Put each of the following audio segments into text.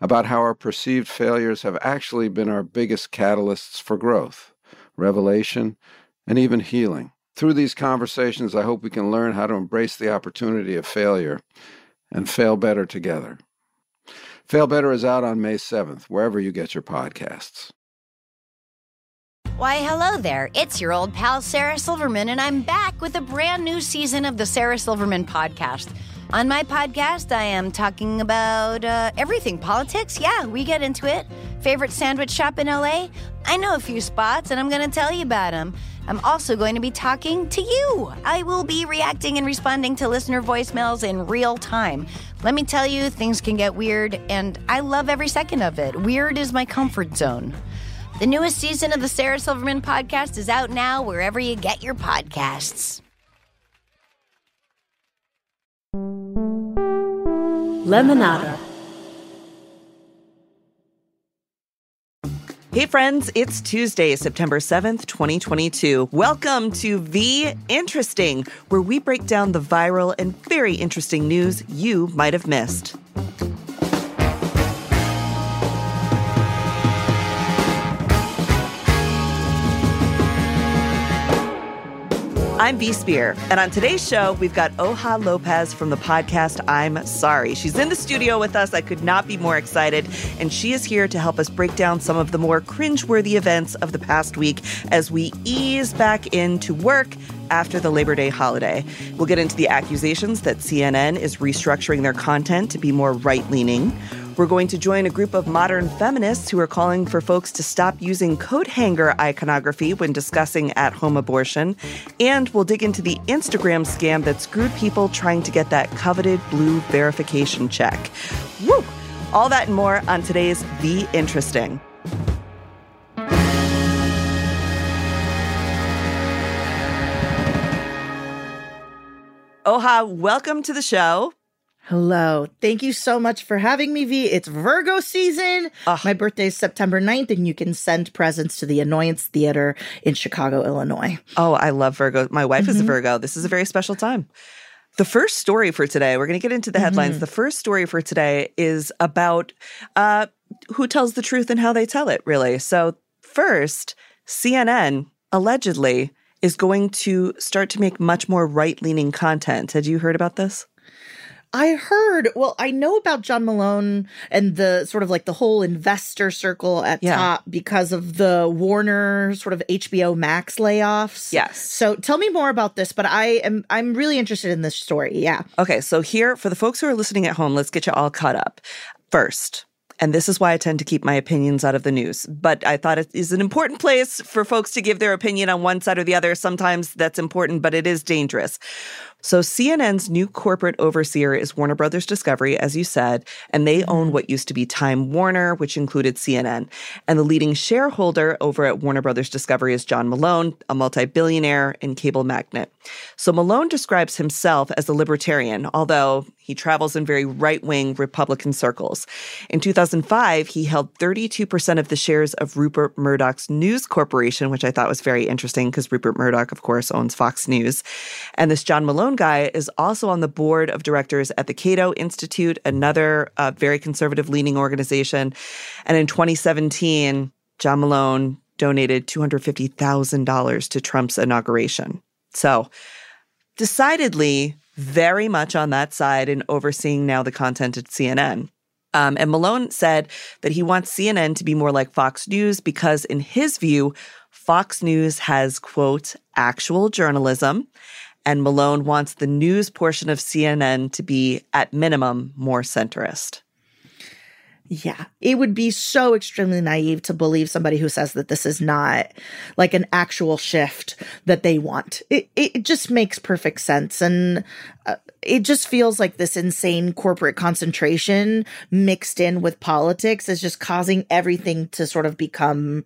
about how our perceived failures have actually been our biggest catalysts for growth, revelation, and even healing. Through these conversations, I hope we can learn how to embrace the opportunity of failure and fail better together. Fail Better is out on May 7th, wherever you get your podcasts. Why, hello there. It's your old pal, Sarah Silverman, and I'm back with a brand new season of the Sarah Silverman podcast. On my podcast, I am talking about uh, everything politics. Yeah, we get into it. Favorite sandwich shop in LA? I know a few spots, and I'm going to tell you about them. I'm also going to be talking to you. I will be reacting and responding to listener voicemails in real time. Let me tell you, things can get weird, and I love every second of it. Weird is my comfort zone. The newest season of the Sarah Silverman podcast is out now wherever you get your podcasts. Lemonada. Hey friends, it's Tuesday, September 7th, 2022. Welcome to V Interesting, where we break down the viral and very interesting news you might have missed. I'm V Spear, and on today's show, we've got Oha Lopez from the podcast I'm Sorry. She's in the studio with us. I could not be more excited, and she is here to help us break down some of the more cringeworthy events of the past week as we ease back into work after the Labor Day holiday. We'll get into the accusations that CNN is restructuring their content to be more right leaning. We're going to join a group of modern feminists who are calling for folks to stop using coat hanger iconography when discussing at home abortion. And we'll dig into the Instagram scam that screwed people trying to get that coveted blue verification check. Woo! All that and more on today's V Interesting. Oha, welcome to the show. Hello. Thank you so much for having me, V. It's Virgo season. Ugh. My birthday is September 9th, and you can send presents to the Annoyance Theater in Chicago, Illinois. Oh, I love Virgo. My wife is a mm-hmm. Virgo. This is a very special time. The first story for today, we're going to get into the headlines. Mm-hmm. The first story for today is about uh, who tells the truth and how they tell it, really. So, first, CNN allegedly is going to start to make much more right leaning content. Had you heard about this? I heard, well, I know about John Malone and the sort of like the whole investor circle at Yeah. top because of the Warner sort of HBO Max layoffs. Yes. So tell me more about this, but I am I'm really interested in this story. Yeah. Okay, so here, for the folks who are listening at home, let's get you all caught up. First, and this is why I tend to keep my opinions out of the news, but I thought it is an important place for folks to give their opinion on one side or the other. Sometimes that's important, but it is dangerous. So CNN's new corporate overseer is Warner Brothers Discovery, as you said, and they own mm-hmm. what used to be Time Warner, which included CNN. And the leading shareholder over at Warner Brothers Discovery is John Malone, a multi-billionaire and cable magnate. So Malone describes himself as a libertarian, although he travels in very right-wing Republican circles. In 2005, he held 32% of the shares of Rupert Murdoch's News Corporation, which I thought was very interesting because Rupert Murdoch, of course, owns Fox News. And this John Malone guy is also on the board of directors at the Cato Institute, another uh, very conservative leaning organization. And in 2017, John Malone donated $250,000 to Trump's inauguration. So, decidedly very much on that side and overseeing now the content at CNN. Um, and Malone said that he wants CNN to be more like Fox News because, in his view, Fox News has, quote, actual journalism. And Malone wants the news portion of CNN to be, at minimum, more centrist. Yeah. It would be so extremely naive to believe somebody who says that this is not like an actual shift that they want. It, it just makes perfect sense. And uh, it just feels like this insane corporate concentration mixed in with politics is just causing everything to sort of become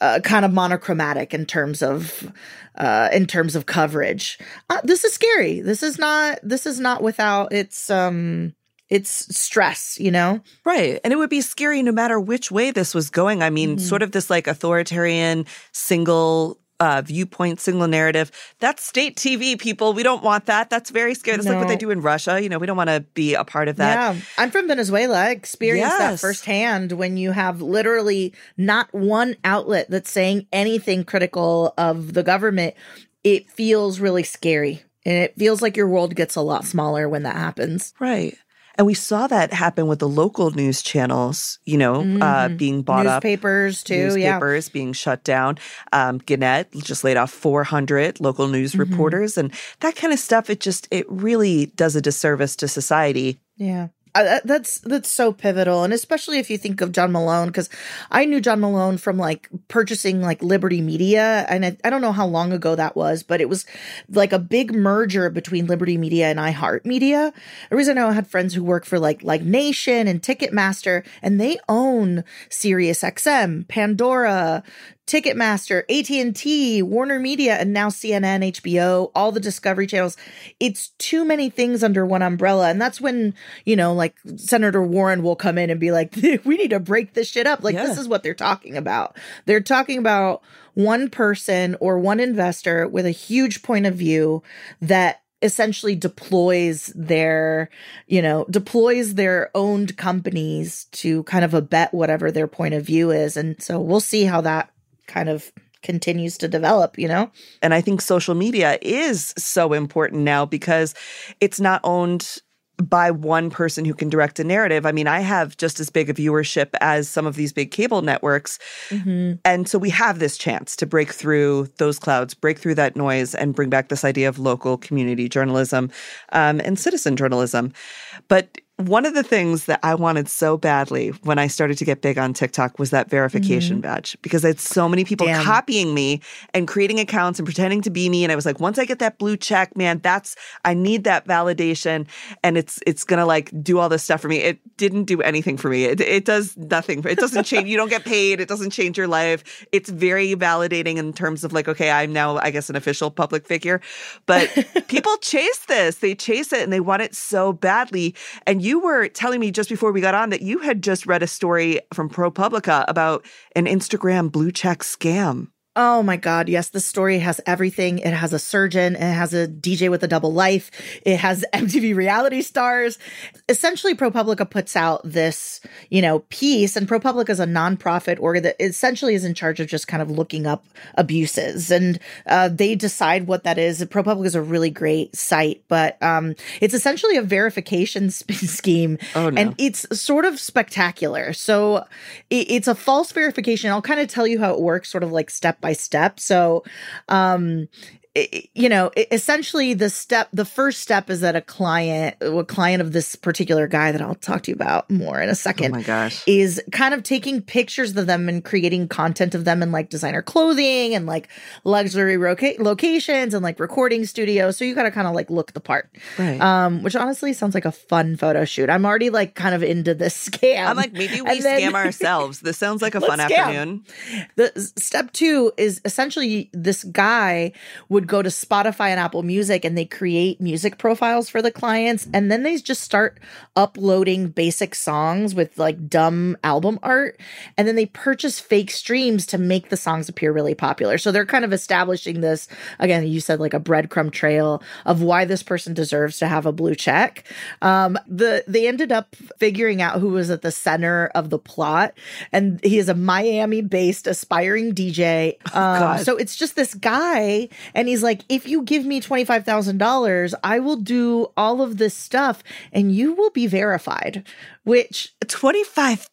uh, kind of monochromatic in terms of uh, in terms of coverage. Uh, this is scary. This is not this is not without its um it's stress, you know? Right. And it would be scary no matter which way this was going. I mean, mm-hmm. sort of this like authoritarian single uh, viewpoint, single narrative. That's state TV, people. We don't want that. That's very scary. That's no. like what they do in Russia. You know, we don't want to be a part of that. Yeah. I'm from Venezuela. I experienced yes. that firsthand when you have literally not one outlet that's saying anything critical of the government. It feels really scary. And it feels like your world gets a lot smaller when that happens. Right. And we saw that happen with the local news channels, you know, uh, mm-hmm. uh, being bought up. newspapers up. too, newspapers yeah. being shut down. Um, Gannett just laid off 400 local news mm-hmm. reporters, and that kind of stuff. It just it really does a disservice to society. Yeah. That's that's so pivotal. And especially if you think of john malone because i knew john malone from like purchasing like liberty media. And I, I, don't know how long ago that was but it was like a big merger between liberty media and iheart media. The reason i know i had friends who work for like Live Nation and ticketmaster and they own sirius xm pandora Ticketmaster, AT&T, Warner Media, and now CNN, HBO, all the Discovery channels. It's too many things under one umbrella. And that's when, you know, like Senator Warren will come in and be like, we need to break this shit up. Like, yeah. this is what they're talking about. They're talking about one person or one investor with a huge point of view that essentially deploys their you know deploys their owned companies to kind of abet whatever their point of view is and so we'll see how that kind of continues to develop, you know? And I think social media is so important now because it's not owned by one person who can direct a narrative. I mean, I have just as big a viewership as some of these big cable networks. Mm-hmm. And so we have this chance to break through those clouds, break through that noise, and bring back this idea of local community journalism um, and citizen journalism. But one of the things that I wanted so badly when I started to get big on TikTok was that verification mm-hmm. badge because I had so many people Damn. copying me and creating accounts and pretending to be me. And I was like, once I get that blue check, man, that's I need that validation, and it's it's gonna like do all this stuff for me. It didn't do anything for me. It it does nothing. It doesn't change. you don't get paid. It doesn't change your life. It's very validating in terms of like, okay, I'm now I guess an official public figure, but people chase this. They chase it and they want it so badly, and you you were telling me just before we got on that you had just read a story from ProPublica about an Instagram blue check scam. Oh my God. Yes. The story has everything. It has a surgeon. It has a DJ with a double life. It has MTV reality stars. Essentially, ProPublica puts out this, you know, piece and ProPublica is a nonprofit org that essentially is in charge of just kind of looking up abuses and uh, they decide what that is. ProPublica is a really great site, but um, it's essentially a verification scheme oh, no. and it's sort of spectacular. So it, it's a false verification. I'll kind of tell you how it works, sort of like step by step. So, um, you know, essentially the step, the first step is that a client, a client of this particular guy that I'll talk to you about more in a second, oh my gosh, is kind of taking pictures of them and creating content of them in like designer clothing and like luxury roca- locations and like recording studios. So you got to kind of like look the part, right? Um, which honestly sounds like a fun photo shoot. I'm already like kind of into this scam. I'm like, maybe we then, scam ourselves. This sounds like a fun scam. afternoon. The step two is essentially this guy would go to Spotify and Apple Music and they create music profiles for the clients. And then they just start uploading basic songs with like dumb album art. And then they purchase fake streams to make the songs appear really popular. So they're kind of establishing this, again, you said like a breadcrumb trail of why this person deserves to have a blue check. Um, the they ended up figuring out who was at the center of the plot. And he is a Miami based aspiring DJ. Um, oh, so it's just this guy, and he's like, if you give me $25,000, I will do all of this stuff and you will be verified, which $25,000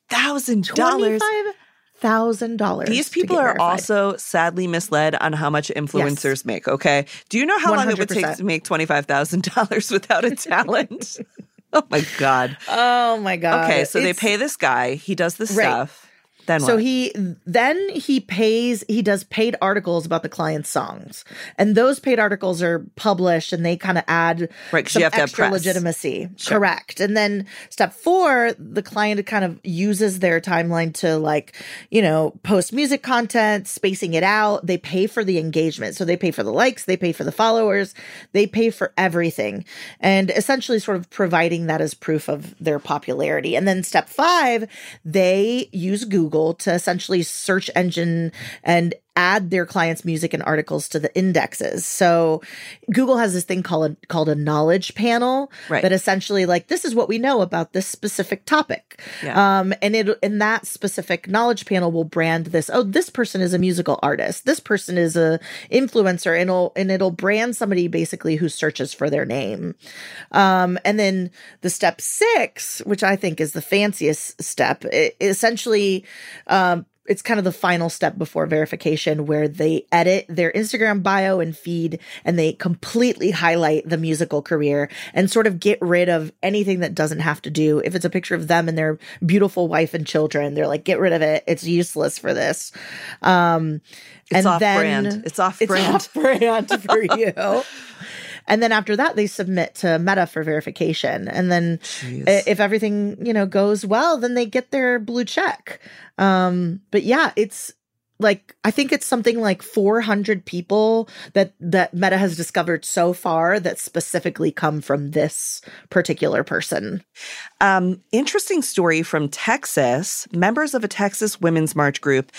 $25,000. thousand dollars. These people are also sadly misled on how much influencers yes. make. Okay, do you know how 100%. long it would take to make twenty five thousand dollars without a talent? oh my god. Oh my god. Okay, so it's, they pay this guy. He does the right. stuff. Then so what? he then he pays he does paid articles about the client's songs, and those paid articles are published, and they kind of add Right, some you have to have extra legitimacy. Correct. And then step four, the client kind of uses their timeline to like you know post music content, spacing it out. They pay for the engagement, so they pay for the likes, they pay for the followers, they pay for everything, and essentially sort of providing that as proof of their popularity. And then step five, they use Google to essentially search engine and add their clients' music and articles to the indexes. So Google has this thing called a, called a knowledge panel Right. that essentially like this is what we know about this specific topic. Yeah. Um and it in that specific knowledge panel will brand this oh this person is a musical artist. This person is a influencer and it'll and it'll brand somebody basically who searches for their name. Um, and then the step six, which I think is the fanciest step, it, essentially, um, it's kind of the final step before verification where they edit their Instagram bio and feed and they completely highlight the musical career and sort of get rid of anything that doesn't have to do. If it's a picture of them and their beautiful wife and children, they're like, get rid of it. It's useless for this. Um, It's and off then brand. It's off brand. it's off brand for you. And then after that, they submit to Meta for verification. And then Jeez. if everything, you know, goes well, then they get their blue check. Um, but yeah, it's like I think it's something like 400 people that that Meta has discovered so far that specifically come from this particular person. Um, interesting story from Texas. Members of a Texas Women's March group,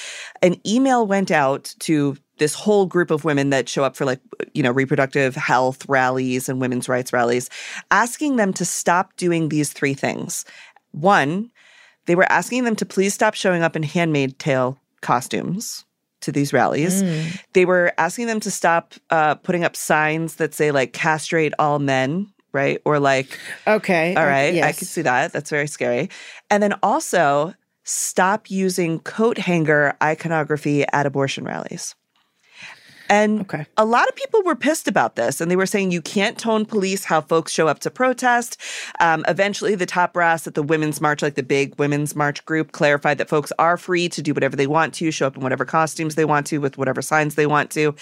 an email went out to this whole group of women that show up for like, you know, reproductive health rallies and women's rights rallies, asking them to stop doing these three things. One, they were asking them to please stop showing up in handmade tail costumes to these rallies. They were asking them to stop uh, putting up signs that say like castrate all men, right? Or like Okay. all right right, I can see that. That's very scary. And then also stop using coat hanger iconography at abortion rallies. And Okay. a lot of people were pissed about this, and they were saying you can't tone police how folks show up to protest. Um, eventually, the top brass at the Women's March, like the big Women's March group, clarified that folks are free to do whatever they want to, show up in whatever costumes they want to, with whatever signs they want to.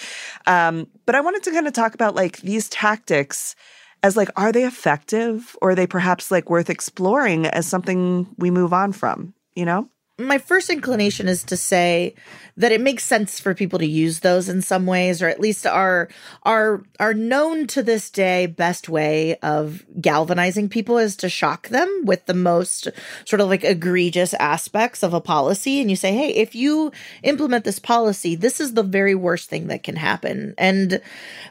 Um, but I wanted to kind of talk about like these tactics as like, are they effective, or are they perhaps like worth exploring as something we move on from? You know? My first inclination is to say that it makes sense for people to use those in some ways or at least are are are known to this day best way of galvanizing people is to shock them with the most sort of like egregious aspects of a policy. And you say hey if you implement this policy this is the very worst thing that can happen. And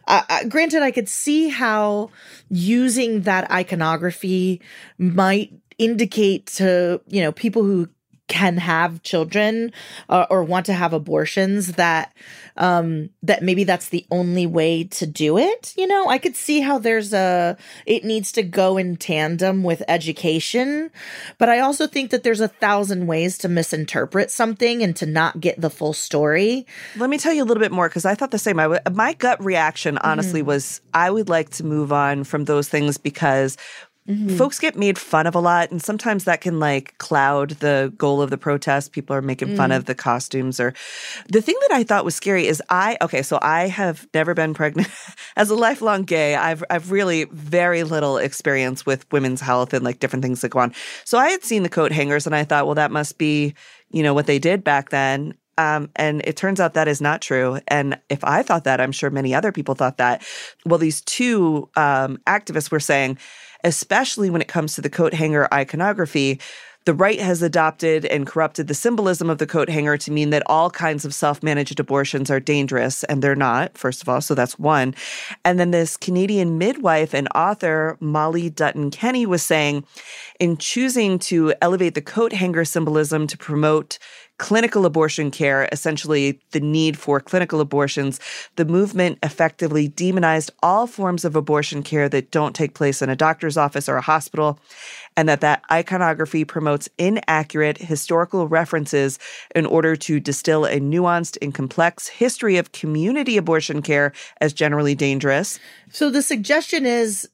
uh, uh, granted i could see how using that iconography might indicate to you know people who can have children uh, or want to have abortions that um that maybe that's the only way to do it you know? I could see how there's a it needs to go in tandem with education but i also think that there's a thousand ways to misinterpret something and to not get the full story. Let me tell you a little bit more because I thought the same. I w- my gut reaction, honestly, was I would like to move on from those things because folks get made fun of a lot, and sometimes that can like cloud the goal of the protest. People are making fun of the costumes, or the thing that I thought was scary is I okay, so I have never been pregnant as a lifelong gay. I've I've really very little experience with women's health and like different things that go on. So I had seen the coat hangers, and I thought, well, that must be you know what they did back then. Um, and it turns out that is not true. And if I thought that, I'm sure many other people thought that. Well, these two um, activists were saying, especially when it comes to the coat hanger iconography, the right has adopted and corrupted the symbolism of the coat hanger to mean that all kinds of self managed abortions are dangerous, and they're not, first of all. So that's one. And then this Canadian midwife and author, Molly Dutton Kenny, was saying, in choosing to elevate the coat hanger symbolism to promote clinical abortion care, essentially the need for clinical abortions, the movement effectively demonized all forms of abortion care that don't take place in a doctor's office or a hospital, and that that iconography promotes inaccurate historical references in order to distill a nuanced and complex history of community abortion care as generally dangerous. So the suggestion is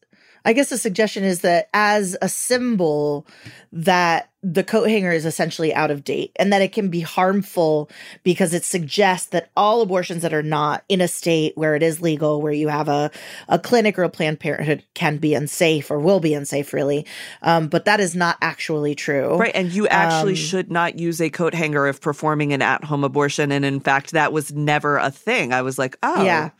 I guess the suggestion is that as a symbol that the coat hanger is essentially out of date and that it can be harmful because it suggests that all abortions that are not in a state where it is legal, where you have a, a clinic or a Planned Parenthood can be unsafe or will be unsafe, really. Um, but that is not actually true. Right. And you actually Um, should not use a coat hanger if performing an at home abortion. And in fact, that was never a thing. I was like, oh. Yeah.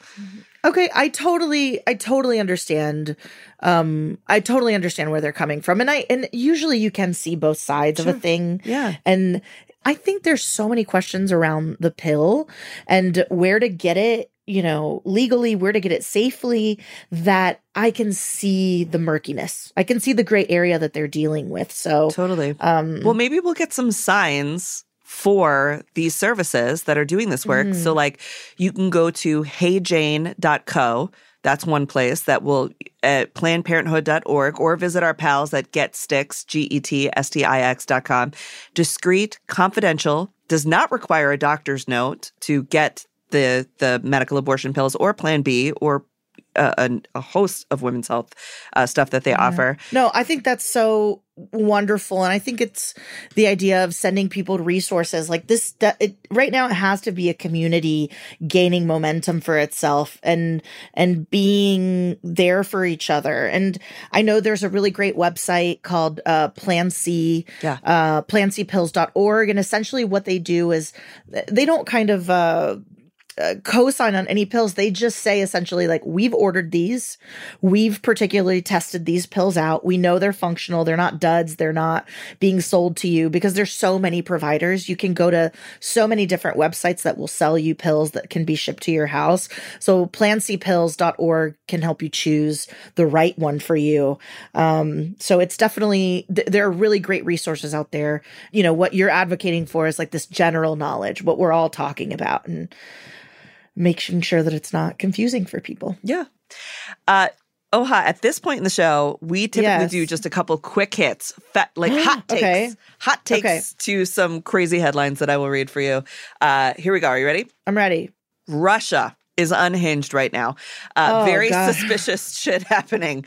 Okay, I totally I totally understand um I totally understand where they're coming from and I and usually you can see both sides of a thing Yeah. and I think there's so many questions around the pill and where to get it, you know, legally, where to get it safely that I can see the murkiness. I can see the gray area that they're dealing with. So Totally. um Well, maybe we'll get some signs for these services that are doing this work. Mm-hmm. So, like, you can go to heyjane.co. That's one place that will at plannedparenthood.org or visit our pals at GetStix, G E T S T I X.com. Discreet, confidential, does not require a doctor's note to get the the medical abortion pills or Plan B or a, a host of women's health uh, stuff that they offer. No, I think that's so wonderful, and I think it's the idea of sending people resources like this. that- It, right now, it has to be a community gaining momentum for itself and and being there for each other. And I know there's a really great website called uh, Plan C, Yeah. uh, plancpills.org, and essentially what they do is they don't kind of. Uh, uh, co-sign on any pills. They just say essentially like we've ordered these. We've particularly tested these pills out. We know they're functional. They're not duds. They're not being sold to you because there's so many providers. You can go to so many different websites that will sell you pills that can be shipped to your house. So plancpills.org can help you choose the right one for you. Um, so it's definitely th- there are really great resources out there. You know what you're advocating for is like this general knowledge what we're all talking about. And making sure that it's not confusing for people. Yeah. Uh, Oha, at this point in the show, we typically Yes. do just a couple quick hits, fa- like hot takes, Okay. hot takes Okay. to some crazy headlines that I will read for you. Uh, here we go. Are you ready? I'm ready. Russia is unhinged right now. Uh, Oh, very God. suspicious shit happening.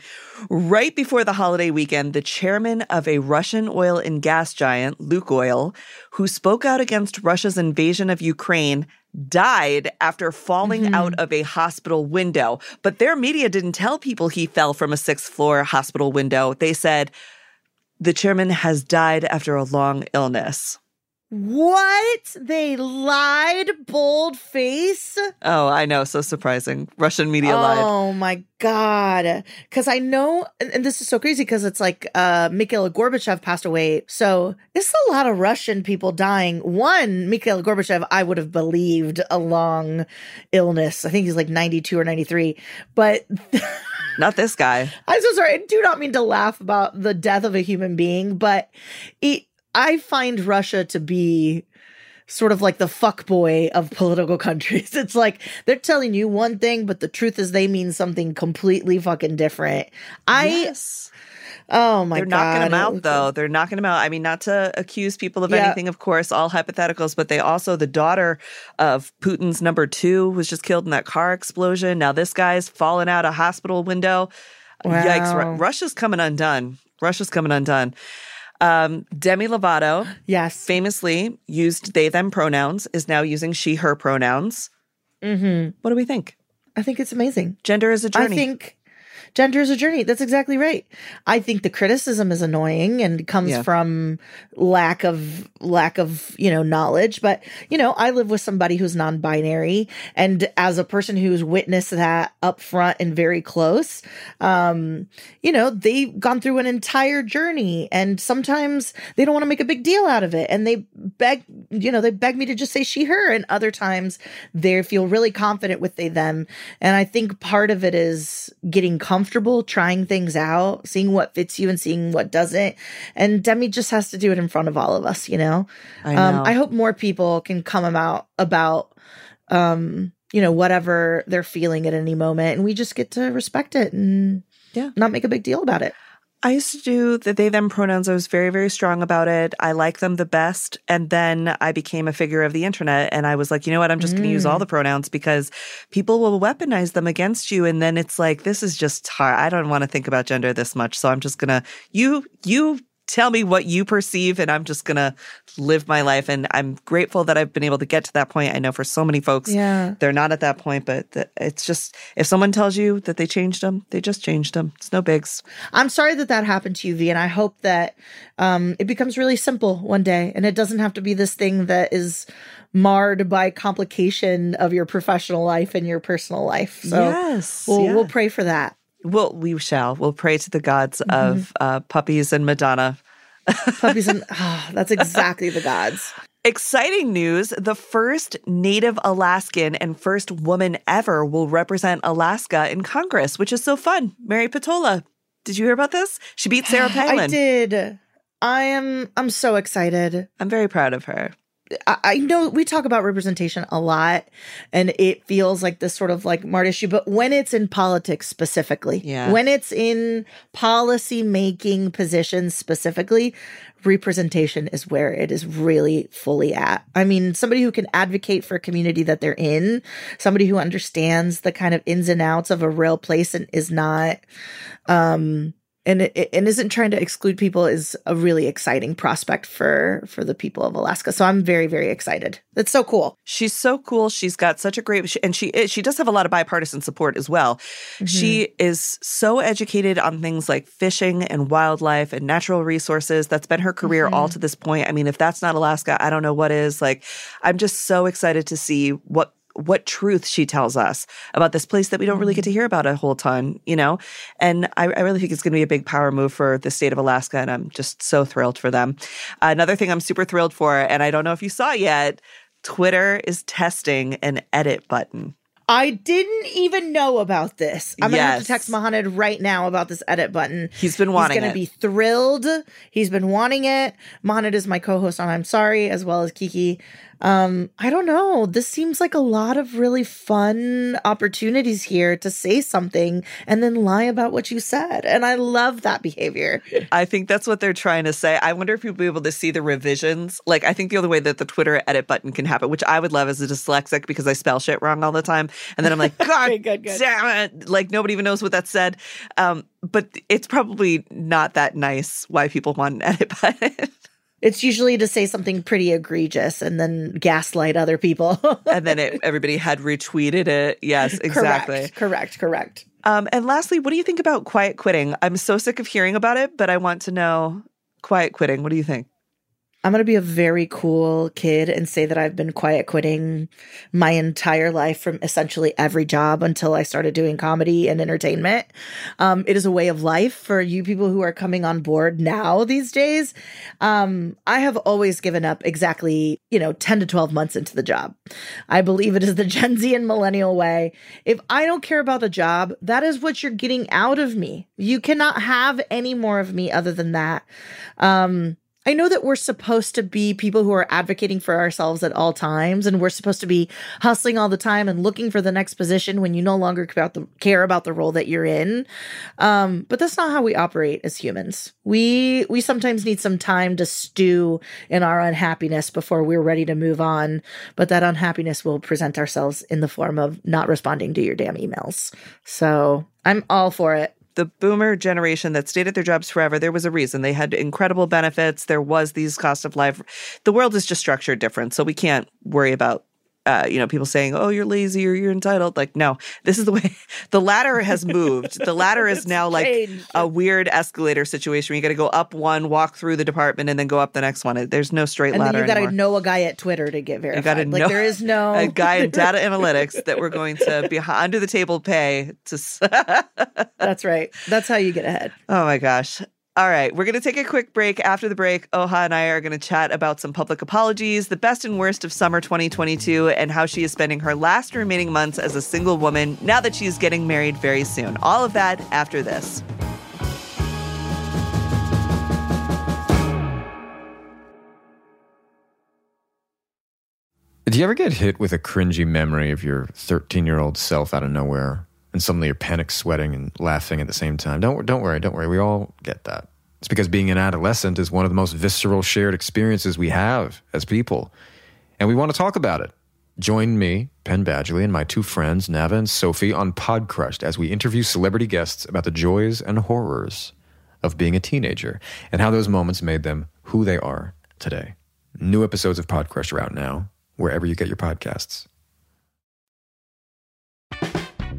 Right before the holiday weekend, the chairman of a Russian oil and gas giant, Lukoil, who spoke out against Russia's invasion of Ukraine, died after falling Mm-hmm. out of a hospital window. But their media didn't tell people he fell from a sixth floor hospital window. They said, the chairman has died after a long illness. What? They lied, bold face? Oh, I know. So surprising. Russian media lied. Oh my god. Cuz I know and, this is so crazy cuz it's like uh Mikhail Gorbachev passed away. So, it's a lot of Russian people dying. One, Mikhail Gorbachev I would have believed a long illness. I think he's like 92 or 93. But Not this guy. I'm so sorry. I do not mean to laugh about the death of a human being, but it, I find Russia to be sort of like the fuck boy of political countries. It's like they're telling you one thing, but the truth is they mean something completely fucking different. I yes. oh my god. They're god, knocking it out, though. They're knocking him out. I mean, not to accuse people of Yeah. anything, of course, all hypotheticals, but they also, the daughter of Putin's number two was just killed in that car explosion. Now this guy's fallen out a hospital window. Yikes. Russia's coming undone. Russia's coming undone. Um, Demi Lovato Yes. famously used they them pronouns, is now using she her pronouns. hmm What do we think? I think it's amazing. Gender is a journey. I think gender is a journey. That's exactly right. I think the criticism is annoying and comes Yeah. from lack of lack of, you know, knowledge, but you know, I live with somebody who's non-binary and as a person who's witnessed that up front and very close, um, you know, they've gone through an entire journey and sometimes they don't want to make a big deal out of it and they beg, you know, they beg me to just say she her and other times they feel really confident with they them and I think part of it is getting comfortable, trying things out, seeing what fits you and seeing what doesn't. And Demi just has to do it in front of all of us, you know? I know. Um, I hope more people can come about about um, you know, whatever they're feeling at any moment and we just get to respect it and Yeah. not make a big deal about it. I used to do the they them pronouns. I was very, very strong about it. I like them the best. And then I became a figure of the internet and I was like, you know what? I'm just going to use all mm. the pronouns because people will weaponize them against you. And then it's like, this is just hard. I don't want to think about gender this much. So I'm just going to, you, you tell me what you perceive and I'm just going to live my life. And I'm grateful that I've been able to get to that point. I know for so many folks, Yeah. they're not at that point, but it's just, if someone tells you that they changed them, they just changed them. It's no bigs. I'm sorry that that happened to you, V, and I hope that um, it becomes really simple one day, and it doesn't have to be this thing that is marred by complication of your professional life and your personal life. So yes. we'll yeah. we'll pray for that. Well, we shall. We'll pray to the gods of uh, puppies and Madonna. Puppies and ah, that's exactly the gods. Exciting news. The first Native Alaskan and first woman ever will represent Alaska in Congress, which is so fun. Mary Peltola. Did you hear about this? She beat Sarah Palin. I did. I am. I'm so excited. I'm very proud of her. I, know we talk about representation a lot, and it feels like this sort of like Mart issue. But when it's in politics specifically, Yeah. when it's in policy making positions specifically, representation is where it is really fully at. I mean, somebody who can advocate for a community that they're in, somebody who understands the kind of ins and outs of a real place and is not um and it, and isn't trying to exclude people is a really exciting prospect for for the people of Alaska. So I'm very very excited. That's so cool. She's so cool. She's got such a great, and she is, she does have a lot of bipartisan support as well. She mm-hmm. is so educated on things like fishing and wildlife and natural resources. That's been her career all mm-hmm. to this point. I mean, if that's not Alaska, I don't know what is. Like, I'm just so excited to see what what truth she tells us about this place that we don't really get mm-hmm. to hear about a whole ton, you know? And I, I really think it's going to be a big power move for the state of Alaska, and I'm just so thrilled for them. Another thing I'm super thrilled for, and I don't know if you saw yet, Twitter is testing an edit button. I didn't even know about this. I'm gonna have to text Mohamed right now about this edit button. He's been wanting it. He's gonna it. be thrilled. He's been wanting it. Mohamed is my co-host on I'm Sorry, as well as Kiki. Um, I don't know. This seems like a lot of really fun opportunities here to say something and then lie about what you said. And I love that behavior. I think that's what they're trying to say. I wonder if you'll be able to see the revisions. Like, I think the only way that the Twitter edit button can happen, which I would love as a dyslexic because I spell shit wrong all the time. And then I'm like, God Good, good, good. damn it. Like, nobody even knows what that said. Um, but it's probably not that nice why people want an edit button. It's usually to say something pretty egregious and then gaslight other people. and then it, everybody had retweeted it. Yes, exactly. Correct. Correct. Correct. Um, and lastly, what do you think about quiet quitting? I'm so sick of hearing about it, but I want to know quiet quitting. What do you think? I'm going to be a very cool kid and say that I've been quiet quitting my entire life from essentially every job until I started doing comedy and entertainment. Um, it is a way of life for you people who are coming on board now these days. Um, I have always given up exactly, you know, 10 to 12 months into the job. I believe it is the Gen Z and millennial way. If I don't care about a job, that is what you're getting out of me. You cannot have any more of me other than that. Um, I know that we're supposed to be people who are advocating for ourselves at all times, and we're supposed to be hustling all the time and looking for the next position when you no longer care about the, role that you're in. Um, but that's not how we operate as humans. We we sometimes need some time to stew in our unhappiness before we're ready to move on. But that unhappiness will present ourselves in the form of not responding to your damn emails. So I'm all for it. The boomer generation that stayed at their jobs forever, there was a reason. They had incredible benefits. There was these cost of life. The world is just structured different. So we can't worry about uh, you know, people saying, "Oh, you're lazy or you're entitled." Like, no, this is the way. The ladder has moved. The ladder is now like changed. a weird escalator situation. Where you got to go up one, walk through the department, and then go up the next one. There's no straight And ladder you got to know a guy at Twitter to get verified. gotta like know there is no a guy in data analytics that we're going to be under the table pay to. That's right. That's how you get ahead. Oh my gosh. All right, we're going to take a quick break. After the break, Oha and I are going to chat about some public apologies, the best and worst of summer 2022, and how she is spending her last remaining months as a single woman now that she's getting married very soon. All of that after this. Do you ever get hit with a cringy memory of your 13 year old self out of nowhere? And suddenly you're panic sweating and laughing at the same time. Don't don't worry, don't worry. We all get that. It's because being an adolescent is one of the most visceral shared experiences we have as people. And we want to talk about it. Join me, Penn Badgley, and my two friends, Nava and Sophie, on Podcrushed as we interview celebrity guests about the joys and horrors of being a teenager and how those moments made them who they are today. New episodes of Podcrushed are out now, wherever you get your podcasts.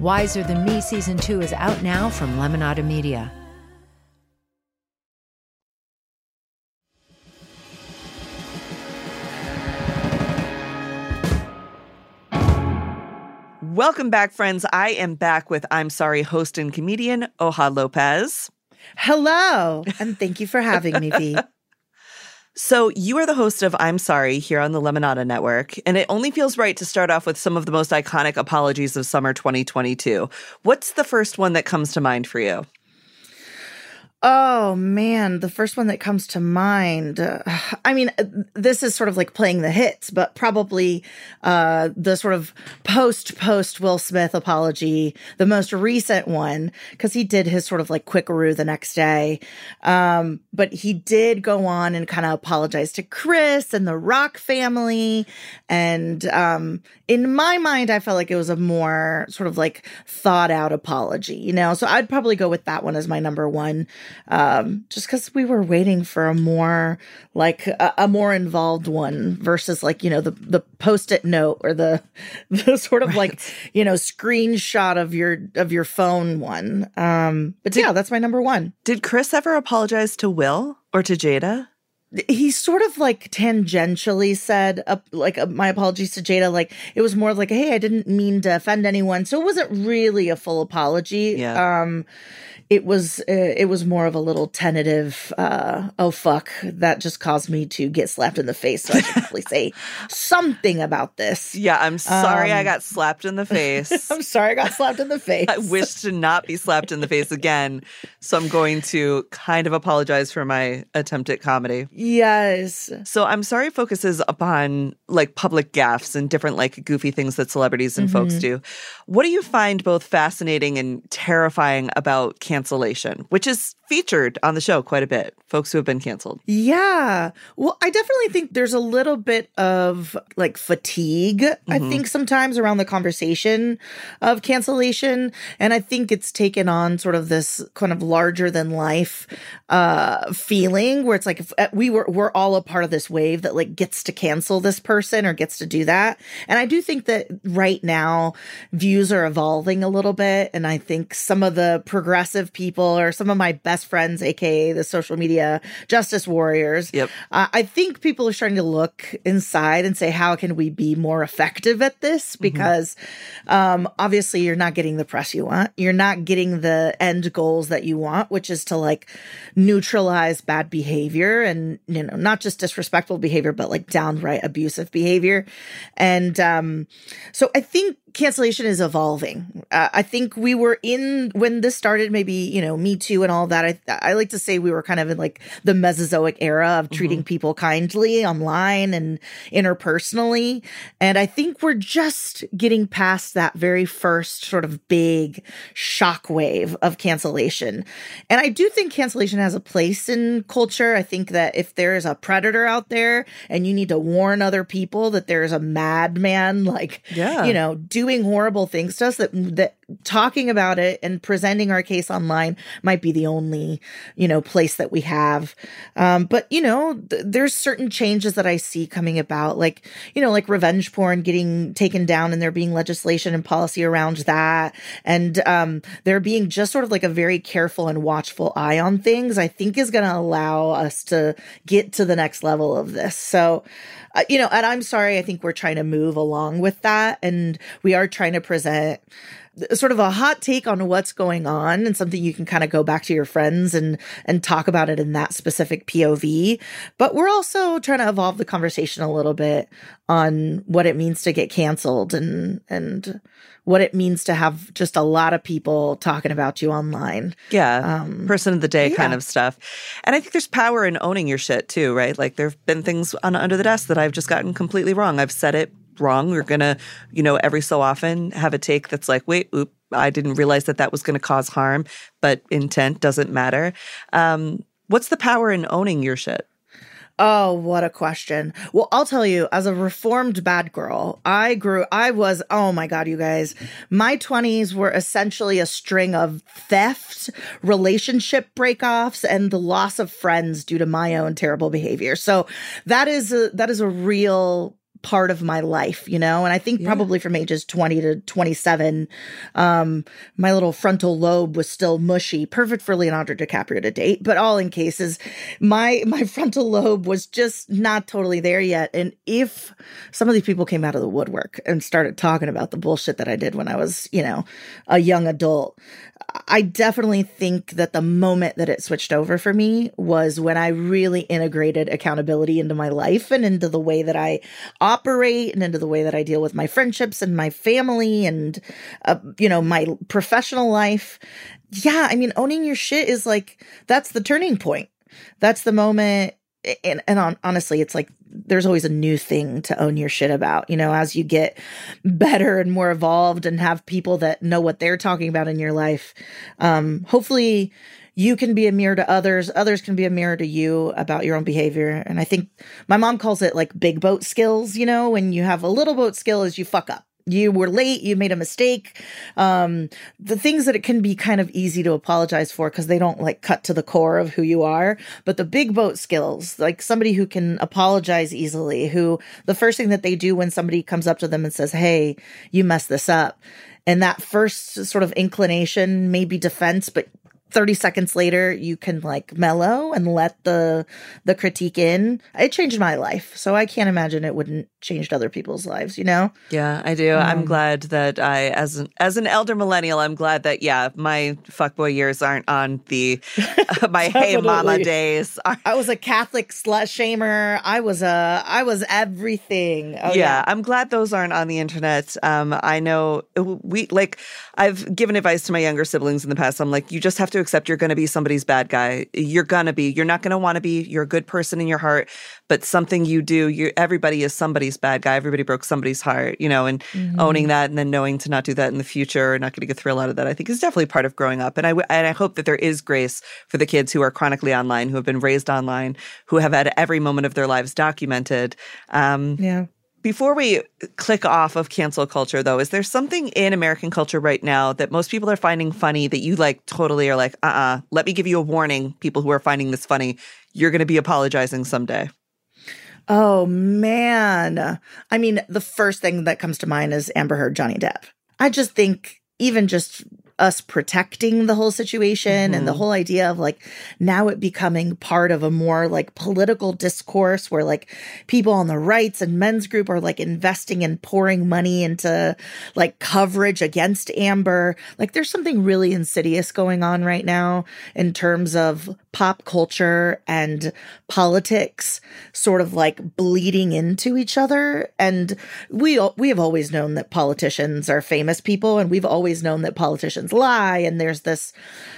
Wiser Than Me Season 2 is out now from Lemonada Media. Welcome back, friends. I am back with I'm Sorry host and comedian Oja Lopez. Hello, and thank you for having me, V. So, you are the host of I'm Sorry here on the Lemonada Network, and it only feels right to start off with some of the most iconic apologies of summer 2022. What's the first one that comes to mind for you? Oh man, the first one that comes to mind. Uh, I mean, uh, this is sort of like playing the hits, but probably uh, the sort of post post Will Smith apology, the most recent one, because he did his sort of like quickaroo the next day. Um, but he did go on and kind of apologize to Chris and the Rock family. And um, in my mind, I felt like it was a more sort of like thought out apology, you know? So I'd probably go with that one as my number one um, just because we were waiting for a more like a, a, more involved one versus like you know the the post-it note or the the sort of right. like you know screenshot of your of your phone one. Um, but did, yeah, that's my number one. Did Chris ever apologize to Will or to Jada? he sort of like tangentially said uh, like uh, my apologies to jada like it was more like hey i didn't mean to offend anyone so it wasn't really a full apology yeah. um it was uh, it was more of a little tentative uh, oh fuck that just caused me to get slapped in the face so i should probably say something about this. Yeah i'm sorry um, i got slapped in the face. i'm sorry i got slapped in the face. I wish to not be slapped in the face again so i'm going to kind of apologize for my attempt at comedy. Yes. So i'm sorry focuses upon like public gaffes and different like goofy things that celebrities and mm-hmm. folks do. What do you find both fascinating and terrifying about cancer cancellation, which is featured on the show quite a bit. Folks who have been canceled. Yeah. Well, I definitely think there's a little bit of like fatigue, mm-hmm. I think, sometimes around the conversation of cancellation. And I think it's taken on sort of this kind of larger than life uh feeling where it's like if uh, we were we're all a part of this wave that like gets to cancel this person or gets to do that. And I do think that right now views are evolving a little bit. And I think some of the progressive people or some of my best friends, aka the social media justice warriors. Yep. Uh, I think people are starting to look inside and say, how can we be more effective at this? Mm-hmm. Because mm-hmm. um, obviously, you're not getting the press you want. You're not getting the end goals that you want, which is to like neutralize bad behavior and, you know, not just disrespectful behavior, but like downright abusive behavior. And um, so I think cancellation is evolving. Uh, I think we were in when this started, maybe, you know, Me Too and all that. I, I like to say we were kind of in like the Mesozoic era of treating mm-hmm. people kindly online and interpersonally. And I think we're just getting past that very first sort of big shockwave of cancellation. And I do think cancellation has a place in culture. I think that if there is a predator out there and you need to warn other people that there's a madman, like, yeah. you know, do doing horrible things to us that that talking about it and presenting our case online might be the only you know place that we have um, but you know th- there's certain changes that i see coming about like you know like revenge porn getting taken down and there being legislation and policy around that and um, there being just sort of like a very careful and watchful eye on things i think is going to allow us to get to the next level of this so uh, you know, and I'm sorry, I think we're trying to move along with that. And we are trying to present sort of a hot take on what's going on and something you can kind of go back to your friends and and talk about it in that specific POV. But we're also trying to evolve the conversation a little bit on what it means to get canceled and and what it means to have just a lot of people talking about you online. Yeah. Um, person of the day kind of stuff. And I think there's power in owning your shit too, right? Like there've been things on under the desk that I've just gotten completely wrong. I've said it wrong. We're going to, you know, every so often have a take that's like, wait, oop, I didn't realize that that was going to cause harm, but intent doesn't matter. Um, what's the power in owning your shit? Oh, what a question. Well, I'll tell you, as a reformed bad girl, I grew, I was, oh my God, you guys, my 20s were essentially a string of theft, relationship breakoffs, and the loss of friends due to my own terrible behavior. So that is a, that is a real part of my life, you know? And I think Yeah. probably from ages 20 to 27, um, my little frontal lobe was still mushy, perfect for Leonardo DiCaprio to date, but all in cases, my my frontal lobe was just not totally there yet. And if some of these people came out of the woodwork and started talking about the bullshit that I did when I was, you know, a young adult, I definitely think that the moment that it switched over for me was when I really integrated accountability into my life and into the way that I operate and into the way that I deal with my friendships and my family and, uh, you know, my professional life. Yeah. I mean, owning your shit is like, that's the turning point. That's the moment. And, and on, honestly, it's like there's always a new thing to own your shit about, you know, as you get better and more evolved and have people that know what they're talking about in your life. Um, hopefully you can be a mirror to others, others can be a mirror to you about your own behavior. And I think my mom calls it like big boat skills, you know, when you have a little boat skill is you fuck up. You were late, you made a mistake. Um, the things that it can be kind of easy to apologize for because they don't like cut to the core of who you are. But the big boat skills, like somebody who can apologize easily, who the first thing that they do when somebody comes up to them and says, Hey, you messed this up. And that first sort of inclination, maybe defense, but 30 seconds later you can like mellow and let the the critique in. It changed my life so i can't imagine it wouldn't changed other people's lives you know Yeah, I do. I'm Um, glad that I, as an as an elder millennial, I'm glad that yeah, my fuckboy years aren't on the my hey mama days. Are- i was a catholic slut shamer i was a i was everything oh yeah, I'm glad those aren't on the internet. Um, I know we like I've given advice to my younger siblings in the past. I'm like, you just have to accept you're going to be somebody's bad guy. You're gonna be. You're not going to want to be. You're a good person in your heart, but something you do, you everybody is somebody's bad guy. Everybody broke somebody's heart, you know, and owning that and then knowing to not do that in the future, or not getting a thrill out of that, I think is definitely part of growing up. And I w- and I hope that there is grace for the kids who are chronically online, who have been raised online, who have had every moment of their lives documented. Um, yeah before we click off of cancel culture, though, is there something in American culture right now that most people are finding funny that you like totally are like, uh uh let me give you a warning, people who are finding this funny. You're going to be apologizing someday. Oh man. I mean, the first thing that comes to mind is Amber Heard, Johnny Depp. I just think even just us protecting the whole situation and the mm-hmm. whole idea of like now it becoming part of a more like political discourse where like people on the rights and men's group are like investing and pouring money into like coverage against Amber. Like there's something really insidious going on right now in terms of pop culture and politics sort of like bleeding into each other and we we have always known that politicians are famous people and we've always known that politicians lie and there's this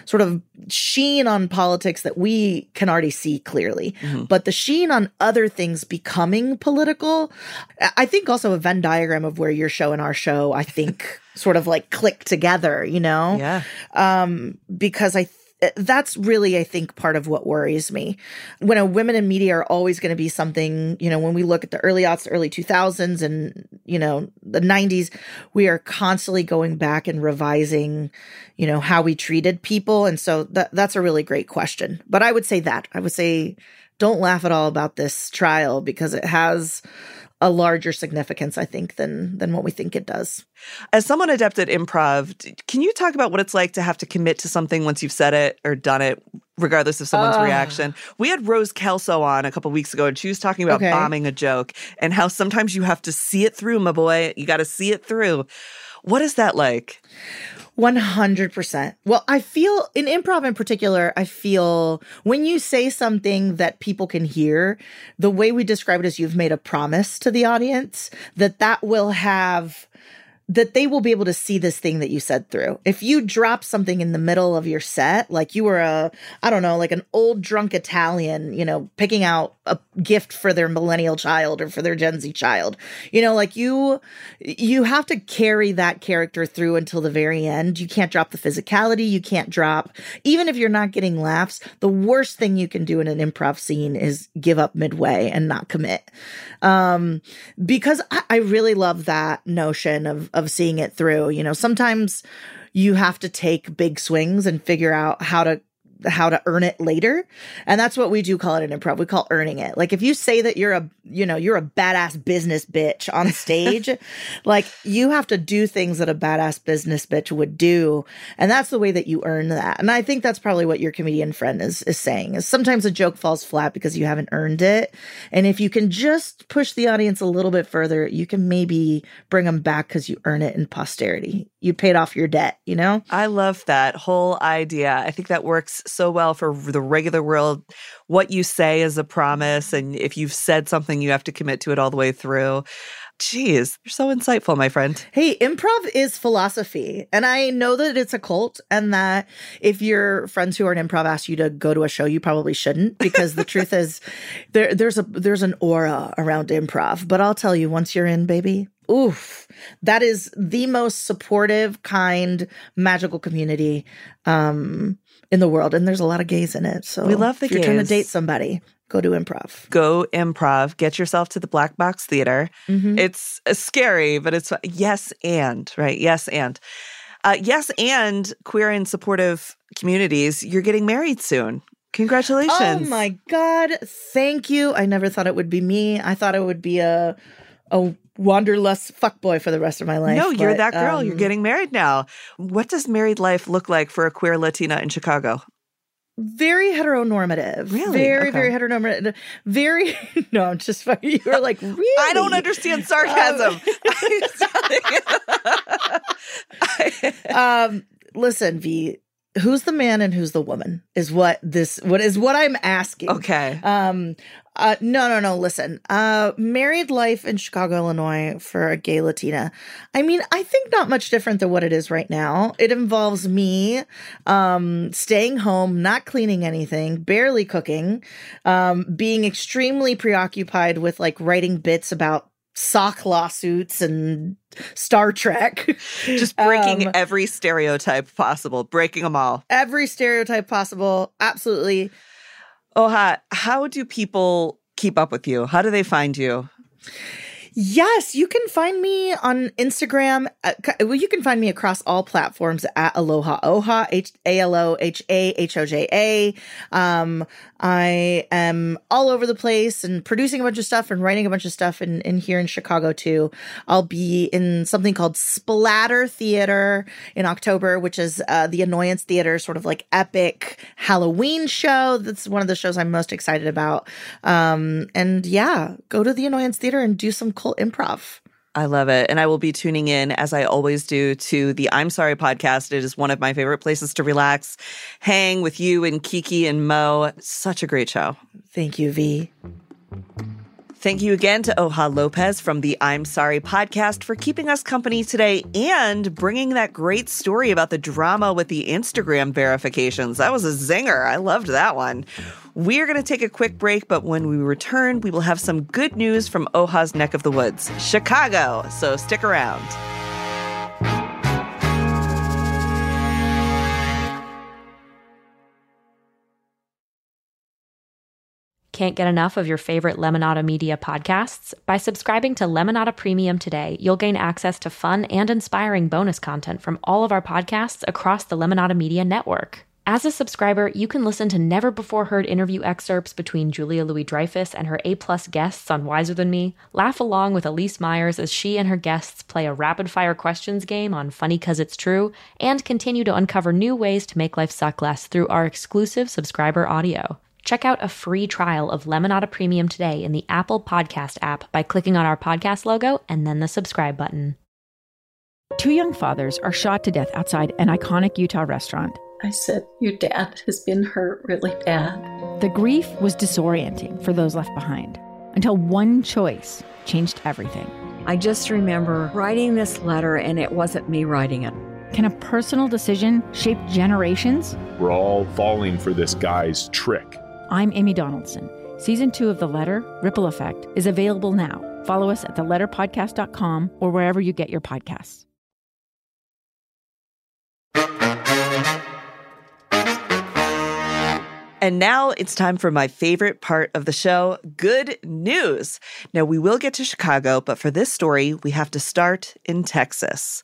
sort of sheen on politics that we can already see clearly. But the sheen on other things becoming political I- i think also a venn diagram of where your show and our show i think sort of like click together you know? Yeah. um, because I th- that's really I think part of what worries me. When a women in media are always going to be something, you know, when we look at the early aughts, early 2000s and, you know, the 90s, we are constantly going back and revising, you know, how we treated people and so that that's a really great question. But I would say that. I would say don't laugh at all about this trial because it has a larger significance I think than than what we think it does. As someone adept at improv, can you talk about what it's like to have to commit to something once you've said it or done it, regardless of someone's Ah. reaction? We had Rose Kelso on a couple weeks ago, and she was talking about Okay. bombing a joke and how sometimes you have to see it through, my boy. You got to see it through. What is that like? 100%. Well, I feel in improv in particular, I feel when you say something that people can hear, the way we describe it is you've made a promise to the audience that that will have that they will be able to see this thing that you said through. If you drop something in the middle of your set, like you were a, I don't know, like an old drunk Italian, you know, picking out a gift for their millennial child or for their Gen Z child, you know, like you, you have to carry that character through until the very end. You can't drop the physicality. You can't drop, even if you're not getting laughs, the worst thing you can do in an improv scene is give up midway and not commit. Um, because I, I really love that notion of, of seeing it through. You know, sometimes you have to take big swings and figure out how to how to earn it later. And that's what we do call it in improv. We call earning it. Like if you say that you're a, you know, you're a badass business bitch on stage, like you have to do things that a badass business bitch would do. And that's the way that you earn that. And I think that's probably what your comedian friend is is saying. Is sometimes a joke falls flat because you haven't earned it. And if you can just push the audience a little bit further, you can maybe bring them back cuz you earn it in posterity. You paid off your debt, you know? I love that whole idea. I think that works so well for the regular world. What you say is a promise. And if you've said something, you have to commit to it all the way through. Jeez, you're so insightful, my friend. Hey, improv is philosophy. And I know that it's a cult and that if your friends who are in improv ask you to go to a show, you probably shouldn't because the truth is there there's a there's an aura around improv. But I'll tell you, once you're in, baby, oof, that is the most supportive, kind, magical community um in the world. And there's a lot of gays in it. So We love the if you're trying to date somebody, go to improv. Go improv, get yourself to the Black Box Theater. Mhm. It's uh, scary, but it's yes and, right? Yes and. Uh, yes and queer and supportive communities, you're getting married soon. Congratulations. Oh my god! Thank you. I never thought it would be me. I thought it would be a a wanderlust fuckboy for the rest of my life. No, you're but, that girl. you're um, getting married now. What does married life look like for a queer Latina in Chicago? very heteronormative. Really? Very, Okay. very heteronormative. Very. No, I'm just fucking. You were like, really? I don't understand sarcasm. um, listen, V. Who's the man and who's the woman? Is what this? What is what I'm asking? okay. Um, uh, no, no, no. Listen, uh, married life in Chicago, Illinois for a gay Latina. I mean, I think not much different than what it is right now. It involves me, um, staying home, not cleaning anything, barely cooking, um, being extremely preoccupied with like writing bits about sock lawsuits and Star Trek. Just breaking Um, every stereotype possible, breaking them all. every stereotype possible. Absolutely. Oha, how do people keep up with you? How do they find you? Yes, you can find me on Instagram. uh, c- Well, you can find me across all platforms at Aloha Oha, H A L O H A H O J A. Um, I am all over the place and producing a bunch of stuff and writing a bunch of stuff in, in here in Chicago too. I'll be in something called Splatter Theater in October, which is uh, the Annoyance Theater, sort of like epic Halloween show. That's one of the shows I'm most excited about. Um, and yeah, go to the Annoyance Theater and do some cult improv. I love it. And I will be tuning in, as I always do, to the I'm Sorry podcast. It is one of my favorite places to relax, hang with you and Kiki and Mo. Such a great show. Thank you, V. Thank you again to Oha Lopez from the I'm Sorry podcast for keeping us company today and bringing that great story about the drama with the Instagram verifications. That was a zinger. I loved that one. We're going to take a quick break, but when we return, we will have some good news from Oha's neck of the woods, Chicago. So stick around. Can't get enough of your favorite Lemonada Media podcasts? By subscribing to Lemonada Premium today, you'll gain access to fun and inspiring bonus content from all of our podcasts across the Lemonada Media network. As a subscriber, you can listen to never before heard interview excerpts between Julia Louis Dreyfus and her A plus guests on Wiser Than Me, laugh along with Elyse Myers as she and her guests play a rapid fire questions game on Funny Cause It's True, and continue to uncover new ways to make life suck less through our exclusive subscriber audio. Check out a free trial of Lemonada Premium today in the Apple Podcast app by clicking on our podcast logo and then the subscribe button. Two young fathers are shot to death outside an iconic Utah restaurant. I said, Your dad has been hurt really bad. The grief was disorienting for those left behind until one choice changed everything. I just remember writing this letter, and it wasn't me writing it. Can a personal decision shape generations? We're all falling for this guy's trick. I'm Amy Donaldson. Season two of The Letter, Ripple Effect, is available now. Follow us at theletterpodcast.com or wherever you get your podcasts. And now it's time for my favorite part of the show good news. Now, we will get to Chicago, but for this story, we have to start in Texas.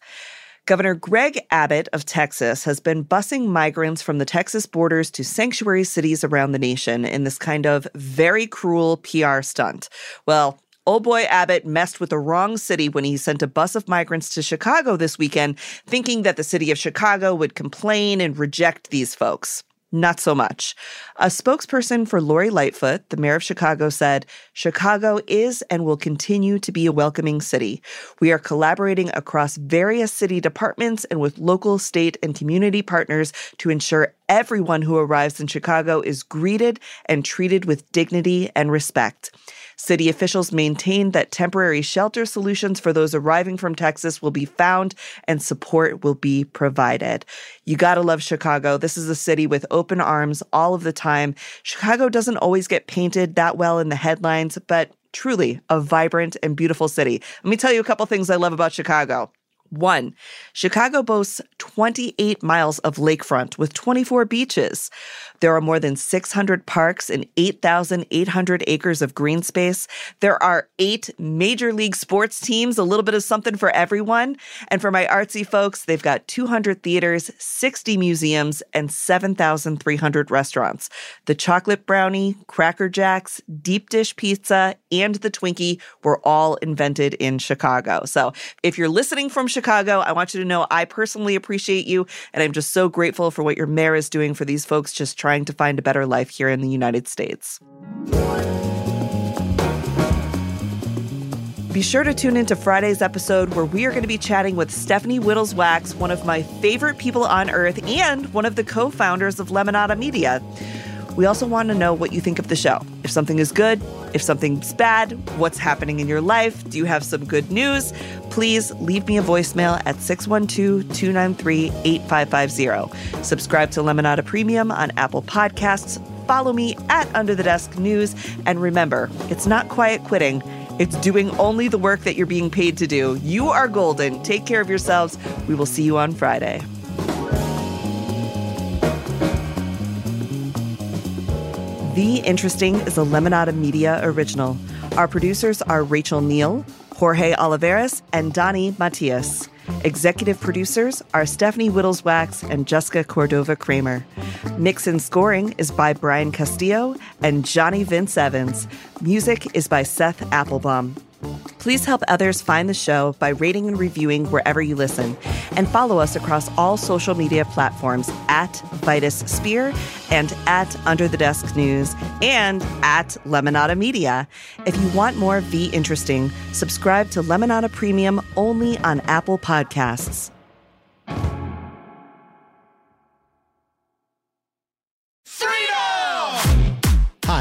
Governor Greg Abbott of Texas has been busing migrants from the Texas borders to sanctuary cities around the nation in this kind of very cruel PR stunt. Well, Old boy Abbott messed with the wrong city when he sent a bus of migrants to Chicago this weekend, thinking that the city of Chicago would complain and reject these folks. Not so much. A spokesperson for Lori Lightfoot, the mayor of Chicago, said Chicago is and will continue to be a welcoming city. We are collaborating across various city departments and with local, state, and community partners to ensure everyone who arrives in Chicago is greeted and treated with dignity and respect. City officials maintain that temporary shelter solutions for those arriving from Texas will be found and support will be provided. You gotta love Chicago. This is a city with open arms all of the time. Chicago doesn't always get painted that well in the headlines, but truly a vibrant and beautiful city. Let me tell you a couple things I love about Chicago. One, Chicago boasts 28 miles of lakefront with 24 beaches. There are more than 600 parks and 8,800 acres of green space. There are eight major league sports teams, a little bit of something for everyone. And for my artsy folks, they've got 200 theaters, 60 museums, and 7,300 restaurants. The chocolate brownie, Cracker Jacks, deep dish pizza, and the Twinkie were all invented in Chicago. So if you're listening from Chicago, I want you to know I personally appreciate you, and I'm just so grateful for what your mayor is doing for these folks just trying to find a better life here in the United States. Be sure to tune into Friday's episode where we are going to be chatting with Stephanie Wittels Wachs, one of my favorite people on earth and one of the co founders of Lemonada Media. We also want to know what you think of the show. If something is good, if something's bad, what's happening in your life, do you have some good news? Please leave me a voicemail at 612 293 8550. Subscribe to Lemonada Premium on Apple Podcasts. Follow me at Under the Desk News. And remember, it's not quiet quitting. It's doing only the work that you're being paid to do. You are golden. Take care of yourselves. We will see you on Friday. V Interesting is a Lemonada Media original. Our producers are Rachel Neal, Jorge Oliveras, and Donnie Matias. Executive producers are Stephanie Wittels Wachs and Jessica Cordova Kramer. Mix and scoring is by Brian Castillo and Johnny Vince Evans. Music is by Seth Applebaum. Please help others find the show by rating and reviewing wherever you listen. And follow us across all social media platforms at Vitus Spehar and at Under the Desk News and at Lemonada Media. If you want more V Interesting, subscribe to Lemonada Premium only on Apple Podcasts.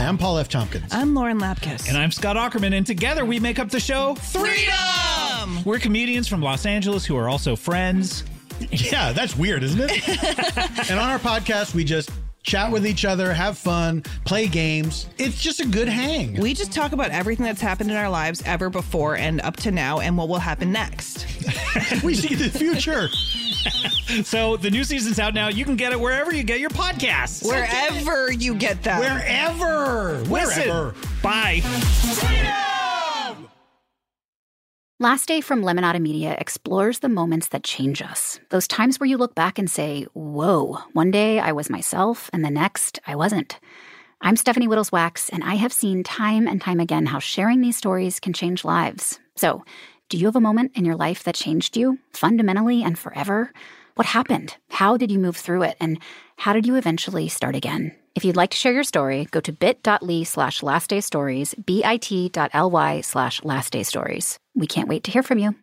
I'm Paul F. Tompkins. I'm Lauren Lapkus. And I'm Scott Aukerman, and together we make up the show Threedom! We're comedians from Los Angeles who are also friends. Yeah, that's weird, isn't it? and on our podcast, we just chat with each other, have fun, play games. It's just a good hang. We just talk about everything that's happened in our lives ever before and up to now and what will happen next. we see the future. so the new season's out now. You can get it wherever you get your podcasts. Wherever you get them. Wherever. Wherever. Listen. Bye. Last Day from Lemonada Media explores the moments that change us. Those times where you look back and say, whoa, one day I was myself, and the next I wasn't. I'm Stephanie Wittels Wachs, and I have seen time and time again how sharing these stories can change lives. So, do you have a moment in your life that changed you fundamentally and forever? What happened? How did you move through it? And how did you eventually start again? If you'd like to share your story, go to bit.ly slash lastdaystories, bit.ly slash lastdaystories. We can't wait to hear from you.